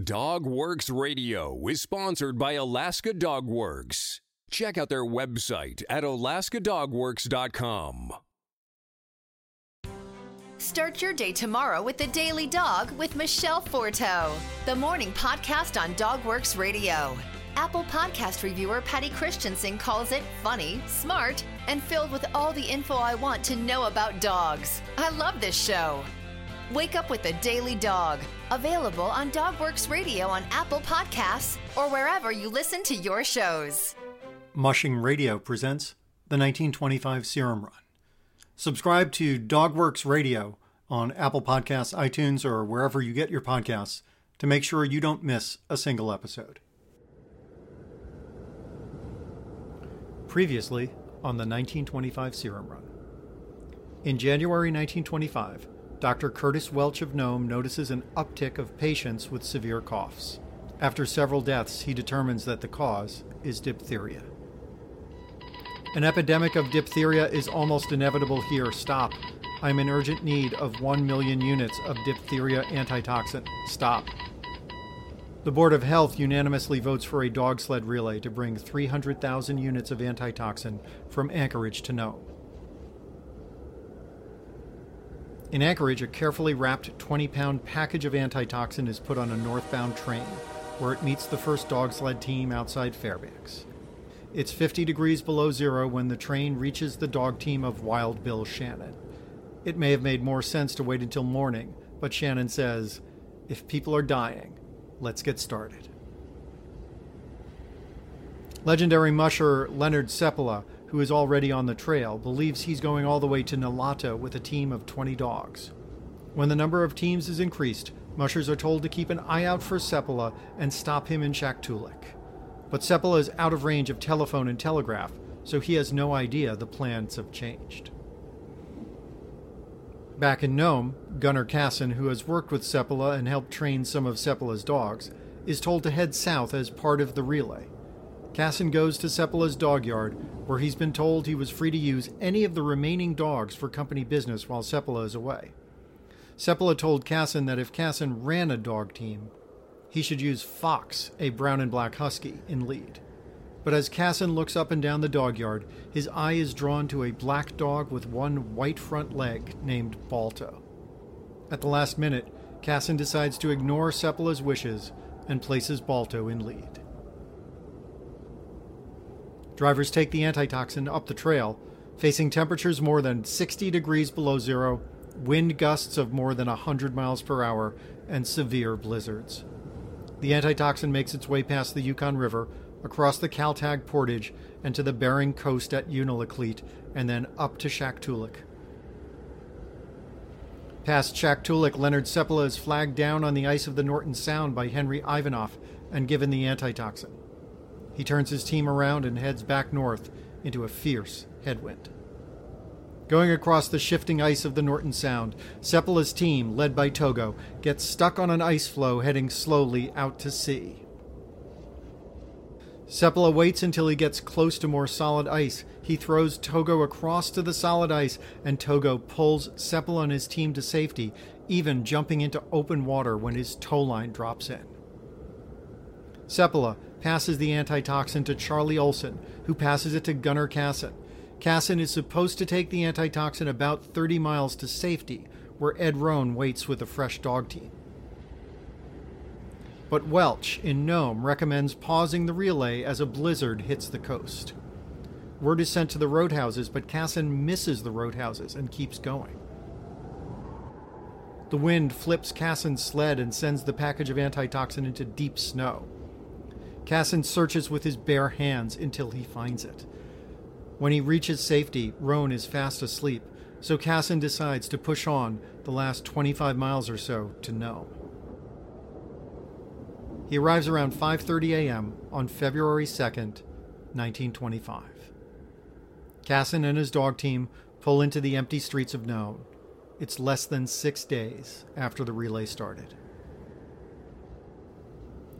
Dog Works Radio is sponsored by Alaska Dog Works. Check out their website at alaskadogworks.com. Start your day tomorrow with the Daily Dog with Michelle Forto, the morning podcast on Dogworks Radio. Apple Podcast reviewer Patty Christensen calls it funny, smart, and filled with all the info I want to know about dogs. I love this show. Wake up with the Daily Dog, available on Dogworks Radio on Apple Podcasts or wherever you listen to your shows. Mushing Radio presents the 1925 Serum Run. Subscribe to Dogworks Radio on Apple Podcasts, iTunes, or wherever you get your podcasts to make sure you don't miss a single episode. Previously on the 1925 Serum Run. In January 1925, Dr. Curtis Welch of Nome notices an uptick of patients with severe coughs. After several deaths, he determines that the cause is diphtheria. An epidemic of diphtheria is almost inevitable here. Stop. I'm in urgent need of 1 million units of diphtheria antitoxin. Stop. The Board of Health unanimously votes for a dog sled relay to bring 300,000 units of antitoxin from Anchorage to Nome. In Anchorage, a carefully wrapped 20 pound package of antitoxin is put on a northbound train, where it meets the first dog sled team outside Fairbanks. It's 50 degrees below zero when the train reaches the dog team of Wild Bill Shannon. It may have made more sense to wait until morning, but Shannon says, If people are dying, let's get started. Legendary musher Leonard Seppala who is already on the trail, believes he's going all the way to Nulato with a team of 20 dogs. When the number of teams is increased, mushers are told to keep an eye out for Seppala and stop him in Shaktoolik. But Seppala is out of range of telephone and telegraph, so he has no idea the plans have changed. Back in Nome, Gunnar Kaasen, who has worked with Seppala and helped train some of Seppala's dogs, is told to head south as part of the relay. Kaasen goes to Seppala's dog yard, where he's been told he was free to use any of the remaining dogs for company business while Seppala is away. Seppala told Kaasen that if Kaasen ran a dog team, he should use Fox, a brown and black husky, in lead. But as Kaasen looks up and down the dog yard, his eye is drawn to a black dog with one white front leg named Balto. At the last minute, Kaasen decides to ignore Seppala's wishes and places Balto in lead. Drivers take the antitoxin up the trail, facing temperatures more than 60 degrees below zero, wind gusts of more than 100 miles per hour, and severe blizzards. The antitoxin makes its way past the Yukon River, across the Kaltag Portage, and to the Bering Coast at Unalakleet, and then up to Shaktoolik. Past Shaktoolik, Leonard Seppala is flagged down on the ice of the Norton Sound by Henry Ivanov and given the antitoxin. He turns his team around and heads back north into a fierce headwind. Going across the shifting ice of the Norton Sound, Seppala's team, led by Togo, gets stuck on an ice floe heading slowly out to sea. Seppala waits until he gets close to more solid ice. He throws Togo across to the solid ice, and Togo pulls Seppala and his team to safety, even jumping into open water when his tow line drops in. Seppala passes the antitoxin to Charlie Olson, who passes it to Gunnar Kaasen. Kaasen is supposed to take the antitoxin about 30 miles to safety, where Ed Rohn waits with a fresh dog team. But Welch in Nome recommends pausing the relay as a blizzard hits the coast. Word is sent to the roadhouses, but Kaasen misses the roadhouses and keeps going. The wind flips Kaasen's sled and sends the package of antitoxin into deep snow. Kaasen searches with his bare hands until he finds it. When he reaches safety, Rohn is fast asleep, so Kaasen decides to push on the last 25 miles or so to Nome. He arrives around 5:30 a.m. on February 2nd, 1925. Kaasen and his dog team pull into the empty streets of Nome. It's less than 6 days after the relay started.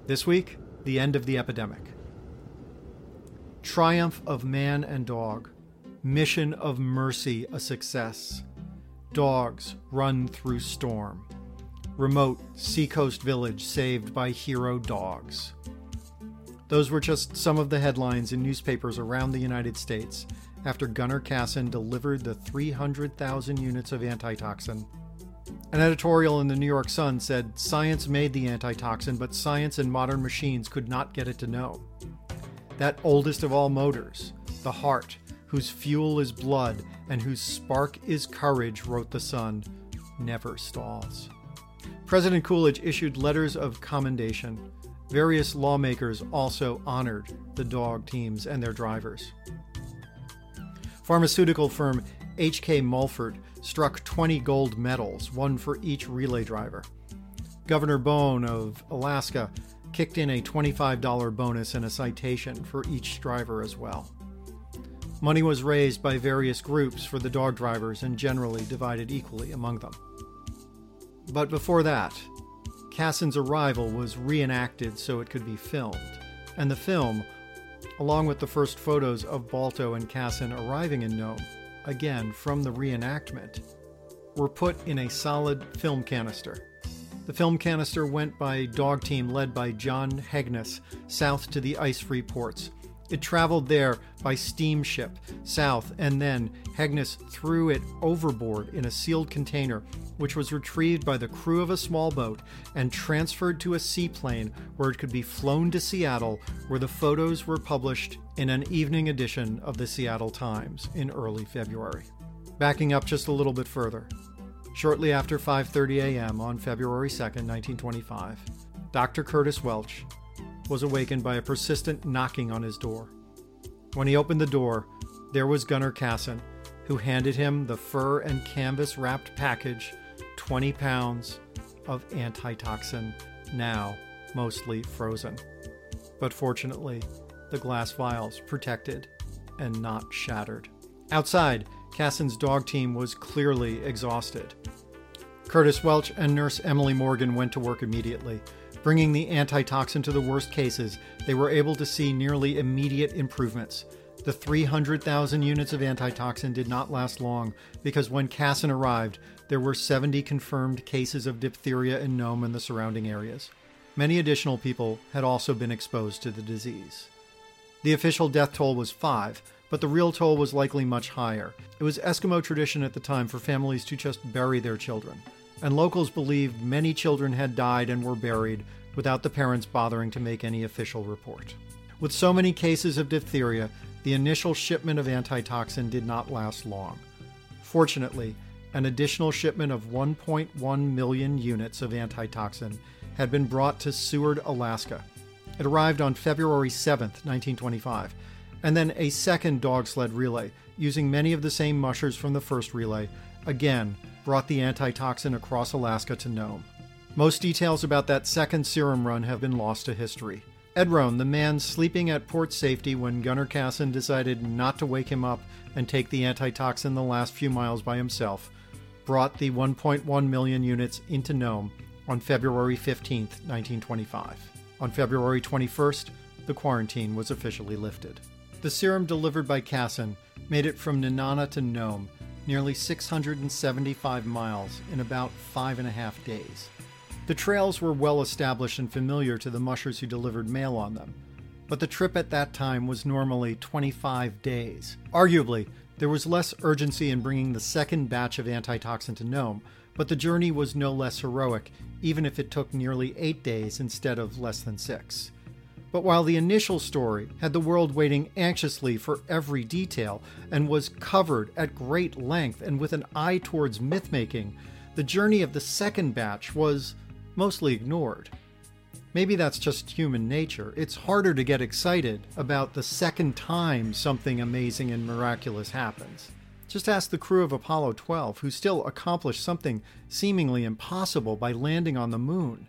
This week, the end of the epidemic. Triumph of man and dog. Mission of mercy a success. Dogs run through storm. remote seacoast village saved by hero dogs. Those were just some of the headlines in newspapers around the United States after Gunnar Kaasen delivered the 300,000 units of antitoxin. An editorial in the New York Sun said science made the antitoxin, but science and modern machines could not get it to know. That oldest of all motors, the heart, whose fuel is blood and whose spark is courage, wrote the Sun, never stalls. President Coolidge issued letters of commendation. Various lawmakers also honored the dog teams and their drivers. Pharmaceutical firm H.K. Mulford struck 20 gold medals, one for each relay driver. Governor Bone of Alaska kicked in a $25 bonus and a citation for each driver as well. Money was raised by various groups for the dog drivers and generally divided equally among them. But before that, Kaasen's arrival was reenacted so it could be filmed, and the film, along with the first photos of Balto and Kaasen arriving in Nome, again from the reenactment, were put in a solid film canister. The film canister went by dog team led by John Hegnes south to the ice free ports it traveled there by steamship south, and then Hegnes threw it overboard in a sealed container, which was retrieved by the crew of a small boat and transferred to a seaplane where it could be flown to Seattle, where the photos were published in an evening edition of the Seattle Times in early February. Backing up just a little bit further. Shortly after 5:30 a.m. on February 2, 1925, Dr. Curtis Welch was awakened by a persistent knocking on his door. When he opened the door, there was Gunnar Kaasen, who handed him the fur and canvas wrapped package 20 pounds of antitoxin, now mostly frozen. But fortunately, the glass vials protected and not shattered. Outside, Kaasen's dog team was clearly exhausted. Curtis Welch and nurse Emily Morgan went to work immediately. Bringing the antitoxin to the worst cases, they were able to see nearly immediate improvements. The 300,000 units of antitoxin did not last long because when Kaasen arrived, there were 70 confirmed cases of diphtheria in Nome and the surrounding areas. Many additional people had also been exposed to the disease. The official death toll was five, but the real toll was likely much higher. It was Eskimo tradition at the time for families to just bury their children and locals believed many children had died and were buried without the parents bothering to make any official report. With so many cases of diphtheria, the initial shipment of antitoxin did not last long. Fortunately, an additional shipment of 1.1 million units of antitoxin had been brought to Seward, Alaska. It arrived on February 7, 1925, and then a second dog sled relay, using many of the same mushers from the first relay, again brought the antitoxin across Alaska to Nome. Most details about that second serum run have been lost to history. Ed Rohn, the man sleeping at port safety when Gunnar Kaasen decided not to wake him up and take the antitoxin the last few miles by himself, brought the 1.1 million units into Nome on February 15, 1925. On February 21st, the quarantine was officially lifted. The serum delivered by Kaasen made it from Nenana to Nome nearly 675 miles in about five and a half days. The trails were well established and familiar to the mushers who delivered mail on them, but the trip at that time was normally 25 days. Arguably, there was less urgency in bringing the second batch of antitoxin to Nome, but the journey was no less heroic, even if it took nearly eight days instead of less than six. But while the initial story had the world waiting anxiously for every detail and was covered at great length and with an eye towards mythmaking, the journey of the second batch was mostly ignored. Maybe that's just human nature. It's harder to get excited about the second time something amazing and miraculous happens. Just ask the crew of Apollo 12, who still accomplished something seemingly impossible by landing on the moon.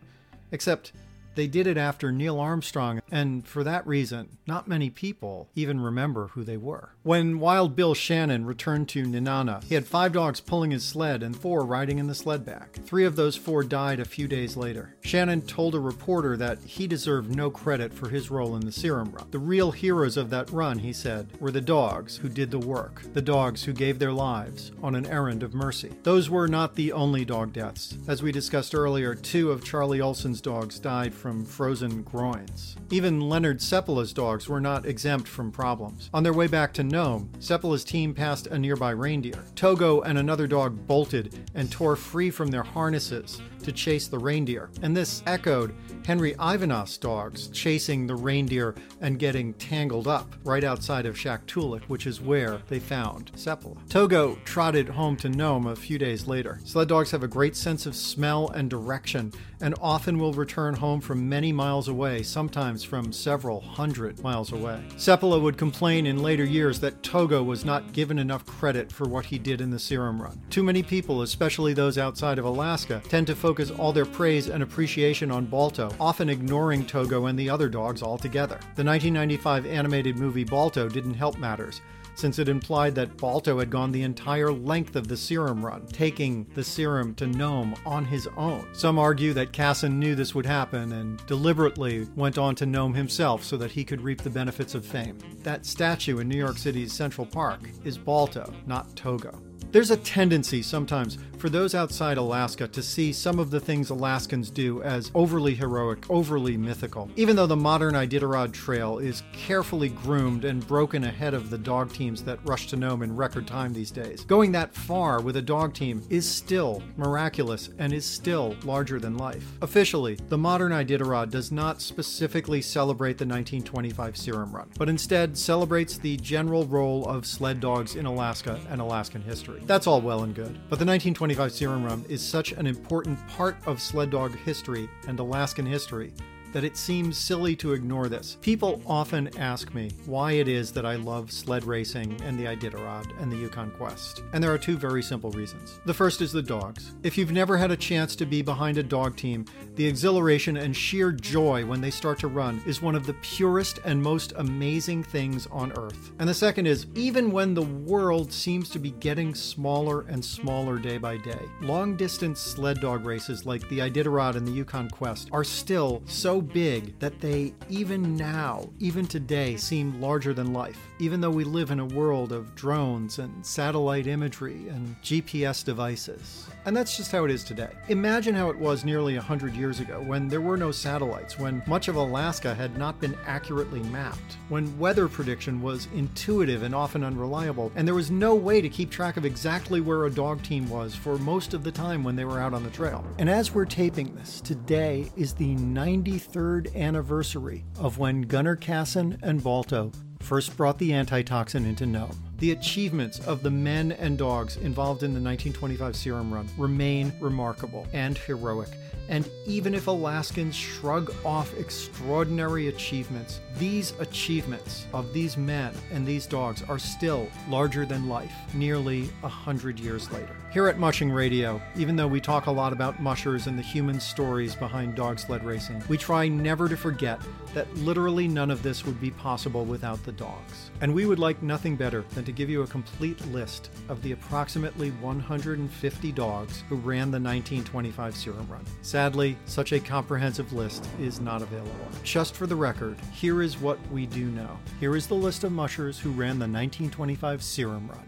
Except They did it after Neil Armstrong, and for that reason, not many people even remember who they were. When Wild Bill Shannon returned to Nenana, he had five dogs pulling his sled and four riding in the sled back. Three of those four died a few days later. Shannon told a reporter that he deserved no credit for his role in the serum run. The real heroes of that run, he said, were the dogs who did the work, the dogs who gave their lives on an errand of mercy. Those were not the only dog deaths. As we discussed earlier, two of Charlie Olson's dogs died from frozen groins. Even Leonard Seppala's dogs were not exempt from problems. On their way back to Nome, Seppala's team passed a nearby reindeer. Togo and another dog bolted and tore free from their harnesses to chase the reindeer, and this echoed Henry Ivanov's dogs chasing the reindeer and getting tangled up right outside of Shaktoolik, which is where they found Seppala. Togo trotted home to Nome a few days later. Sled dogs have a great sense of smell and direction and often will return home from many miles away, sometimes from several hundred miles away. Seppala would complain in later years that Togo was not given enough credit for what he did in the serum run. Too many people, especially those outside of Alaska, tend to focus all their praise and appreciation on Balto, often ignoring Togo and the other dogs altogether. The 1995 animated movie Balto didn't help matters since it implied that Balto had gone the entire length of the serum run, taking the serum to Nome on his own. Some argue that Kaasen knew this would happen and deliberately went on to Nome himself so that he could reap the benefits of fame. That statue in New York City's Central Park is Balto, not Togo. There's a tendency sometimes for those outside Alaska to see some of the things Alaskans do as overly heroic, overly mythical. Even though the modern Iditarod Trail is carefully groomed and broken ahead of the dog teams that rush to Nome in record time these days, going that far with a dog team is still miraculous and is still larger than life. Officially, the modern Iditarod does not specifically celebrate the 1925 Serum Run, but instead celebrates the general role of sled dogs in Alaska and Alaskan history. That's all well and good. But the 1925 Serum Run is such an important part of sled dog history and Alaskan history that it seems silly to ignore this. People often ask me why it is that I love sled racing and the Iditarod and the Yukon Quest. And there are two very simple reasons. The first is the dogs. If you've never had a chance to be behind a dog team, the exhilaration and sheer joy when they start to run is one of the purest and most amazing things on earth. And the second is even when the world seems to be getting smaller and smaller day by day, long distance sled dog races like the Iditarod and the Yukon Quest are still so big that they, even now, even today, seem larger than life, even though we live in a world of drones and satellite imagery and GPS devices. And that's just how it is today. Imagine how it was nearly 100 years ago when there were no satellites, when much of Alaska had not been accurately mapped, when weather prediction was intuitive and often unreliable, and there was no way to keep track of exactly where a dog team was for most of the time when they were out on the trail. And as we're taping this, today is the 93rd anniversary of when Gunnar Kaasen and Balto first brought the antitoxin into Nome. The achievements of the men and dogs involved in the 1925 Serum Run remain remarkable and heroic. And even if Alaskans shrug off extraordinary achievements, these achievements of these men and these dogs are still larger than life, nearly a hundred years later. Here at Mushing Radio, even though we talk a lot about mushers and the human stories behind dog sled racing, we try never to forget that literally none of this would be possible without the dogs. And we would like nothing better than to give you a complete list of the approximately 150 dogs who ran the 1925 Serum Run. Sadly, such a comprehensive list is not available. Just for the record, here is what we do know. Here is the list of mushers who ran the 1925 Serum Run.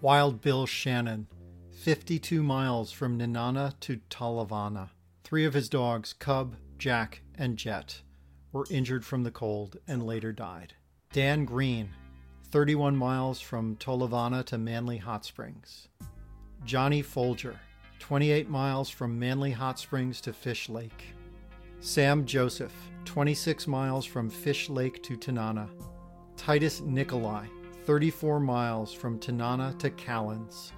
Wild Bill Shannon, 52 miles from Nenana to Tolovana. Three of his dogs, Cub, Jack, and Jet, were injured from the cold and later died. Dan Green, 31 miles from Tolovana to Manley Hot Springs. Johnny Folger, 28 miles from Manley Hot Springs to Fish Lake. Sam Joseph, 26 miles from Fish Lake to Tanana. Titus Nikolai, 34 miles from Tanana to Callens.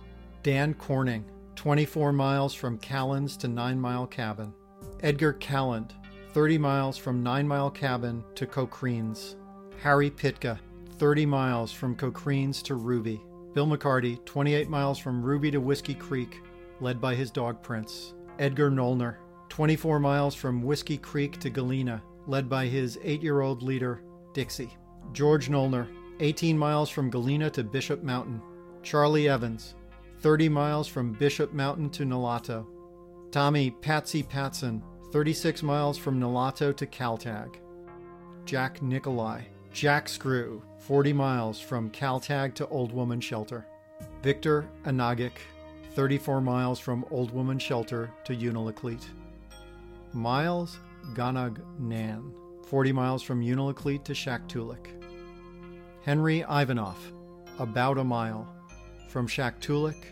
Dan Corning, 24 miles from Callens to Nine Mile Cabin. Edgar Kalland, 30 miles from Nine Mile Cabin to Cochrane's. Harry Pitka, 30 miles from Kokrines to Ruby. Bill McCarty, 28 miles from Ruby to Whiskey Creek, led by his dog Prince. Edgar Nollner, 24 miles from Whiskey Creek to Galena, led by his eight year old leader, Dixie. George Nollner, 18 miles from Galena to Bishop Mountain. Charlie Evans, 30 miles from Bishop Mountain to Nulato. Tommy Patsy Patson, 36 miles from Nulato to Kaltag. Jack Nikolai, Jack Screw, 40 miles from Kaltag to Old Woman Shelter. Victor Anagik, 34 miles from Old Woman Shelter to Unalakleet. Miles Ganag Nan, 40 miles from Unalakleet to Shaktoolik. Henry Ivanov, about a mile from Shaktoolik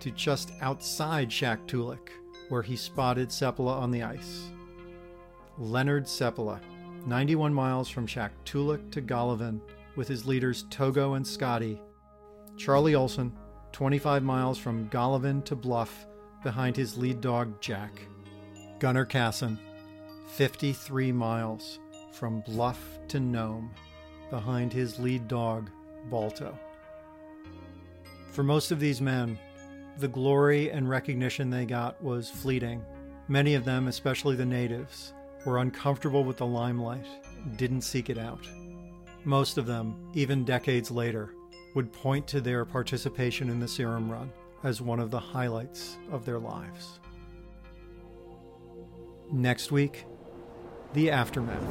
to just outside Shaktoolik, where he spotted Seppala on the ice. Leonard Seppala, 91 miles from Shaktoolik to Golovin, with his leaders Togo and Scotty. Charlie Olson, 25 miles from Golovin to Bluff, behind his lead dog Jack. Gunnar Kaasen, 53 miles from Bluff to Nome, behind his lead dog Balto. For most of these men, the glory and recognition they got was fleeting. Many of them, especially the natives, were uncomfortable with the limelight, didn't seek it out. Most of them, even decades later, would point to their participation in the serum run as one of the highlights of their lives. Next week, the aftermath.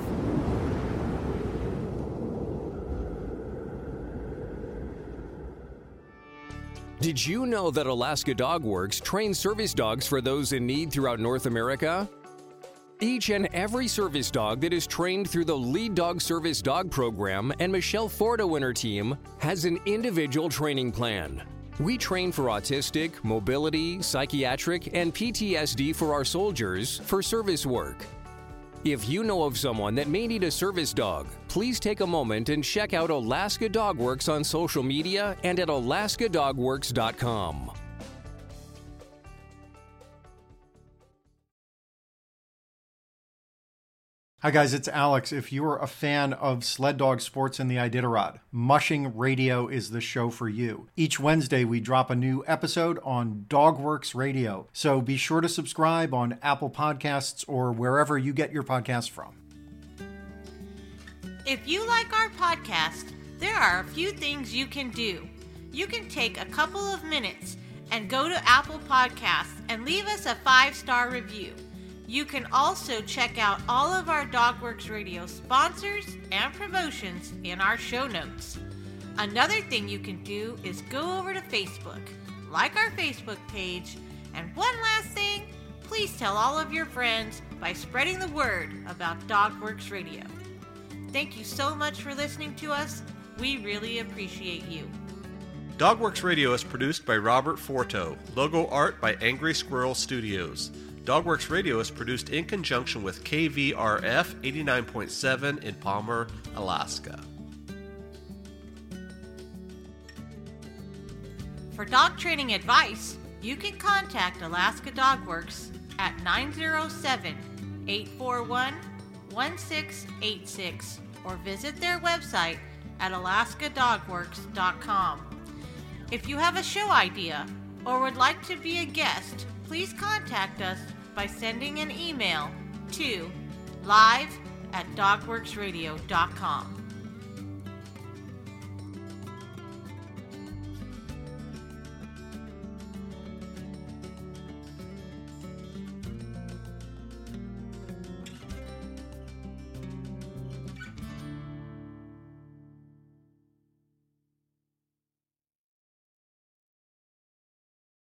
Did you know that Alaska Dog Works trains service dogs for those in need throughout North America? Each and every service dog that is trained through the Lead Dog Service Dog Program and Michelle Forto and her team has an individual training plan. We train for autistic, mobility, psychiatric, and PTSD for our soldiers for service work. If you know of someone that may need a service dog, please take a moment and check out Alaska Dog Works on social media and at alaskadogworks.com. Hi, guys, it's Alex. If you're a fan of sled dog sports and the Iditarod, Mushing Radio is the show for you. Each Wednesday, we drop a new episode on Dogworks Radio. So be sure to subscribe on Apple Podcasts or wherever you get your podcasts from. If you like our podcast, there are a few things you can do. You can take a couple of minutes and go to Apple Podcasts and leave us a five star review. You can also check out all of our Dogworks Radio sponsors and promotions in our show notes. Another thing you can do is go over to Facebook, like our Facebook page, and one last thing, please tell all of your friends by spreading the word about Dogworks Radio. Thank you so much for listening to us. We really appreciate you. Dogworks Radio is produced by Robert Forto. Logo art by Angry Squirrel Studios. Dogworks Radio is produced in conjunction with KVRF 89.7 in Palmer, Alaska. For dog training advice, you can contact Alaska Dogworks at 907 841 1686 or visit their website at alaskadogworks.com. If you have a show idea or would like to be a guest, please contact us by sending an email to live at dogworksradio.com.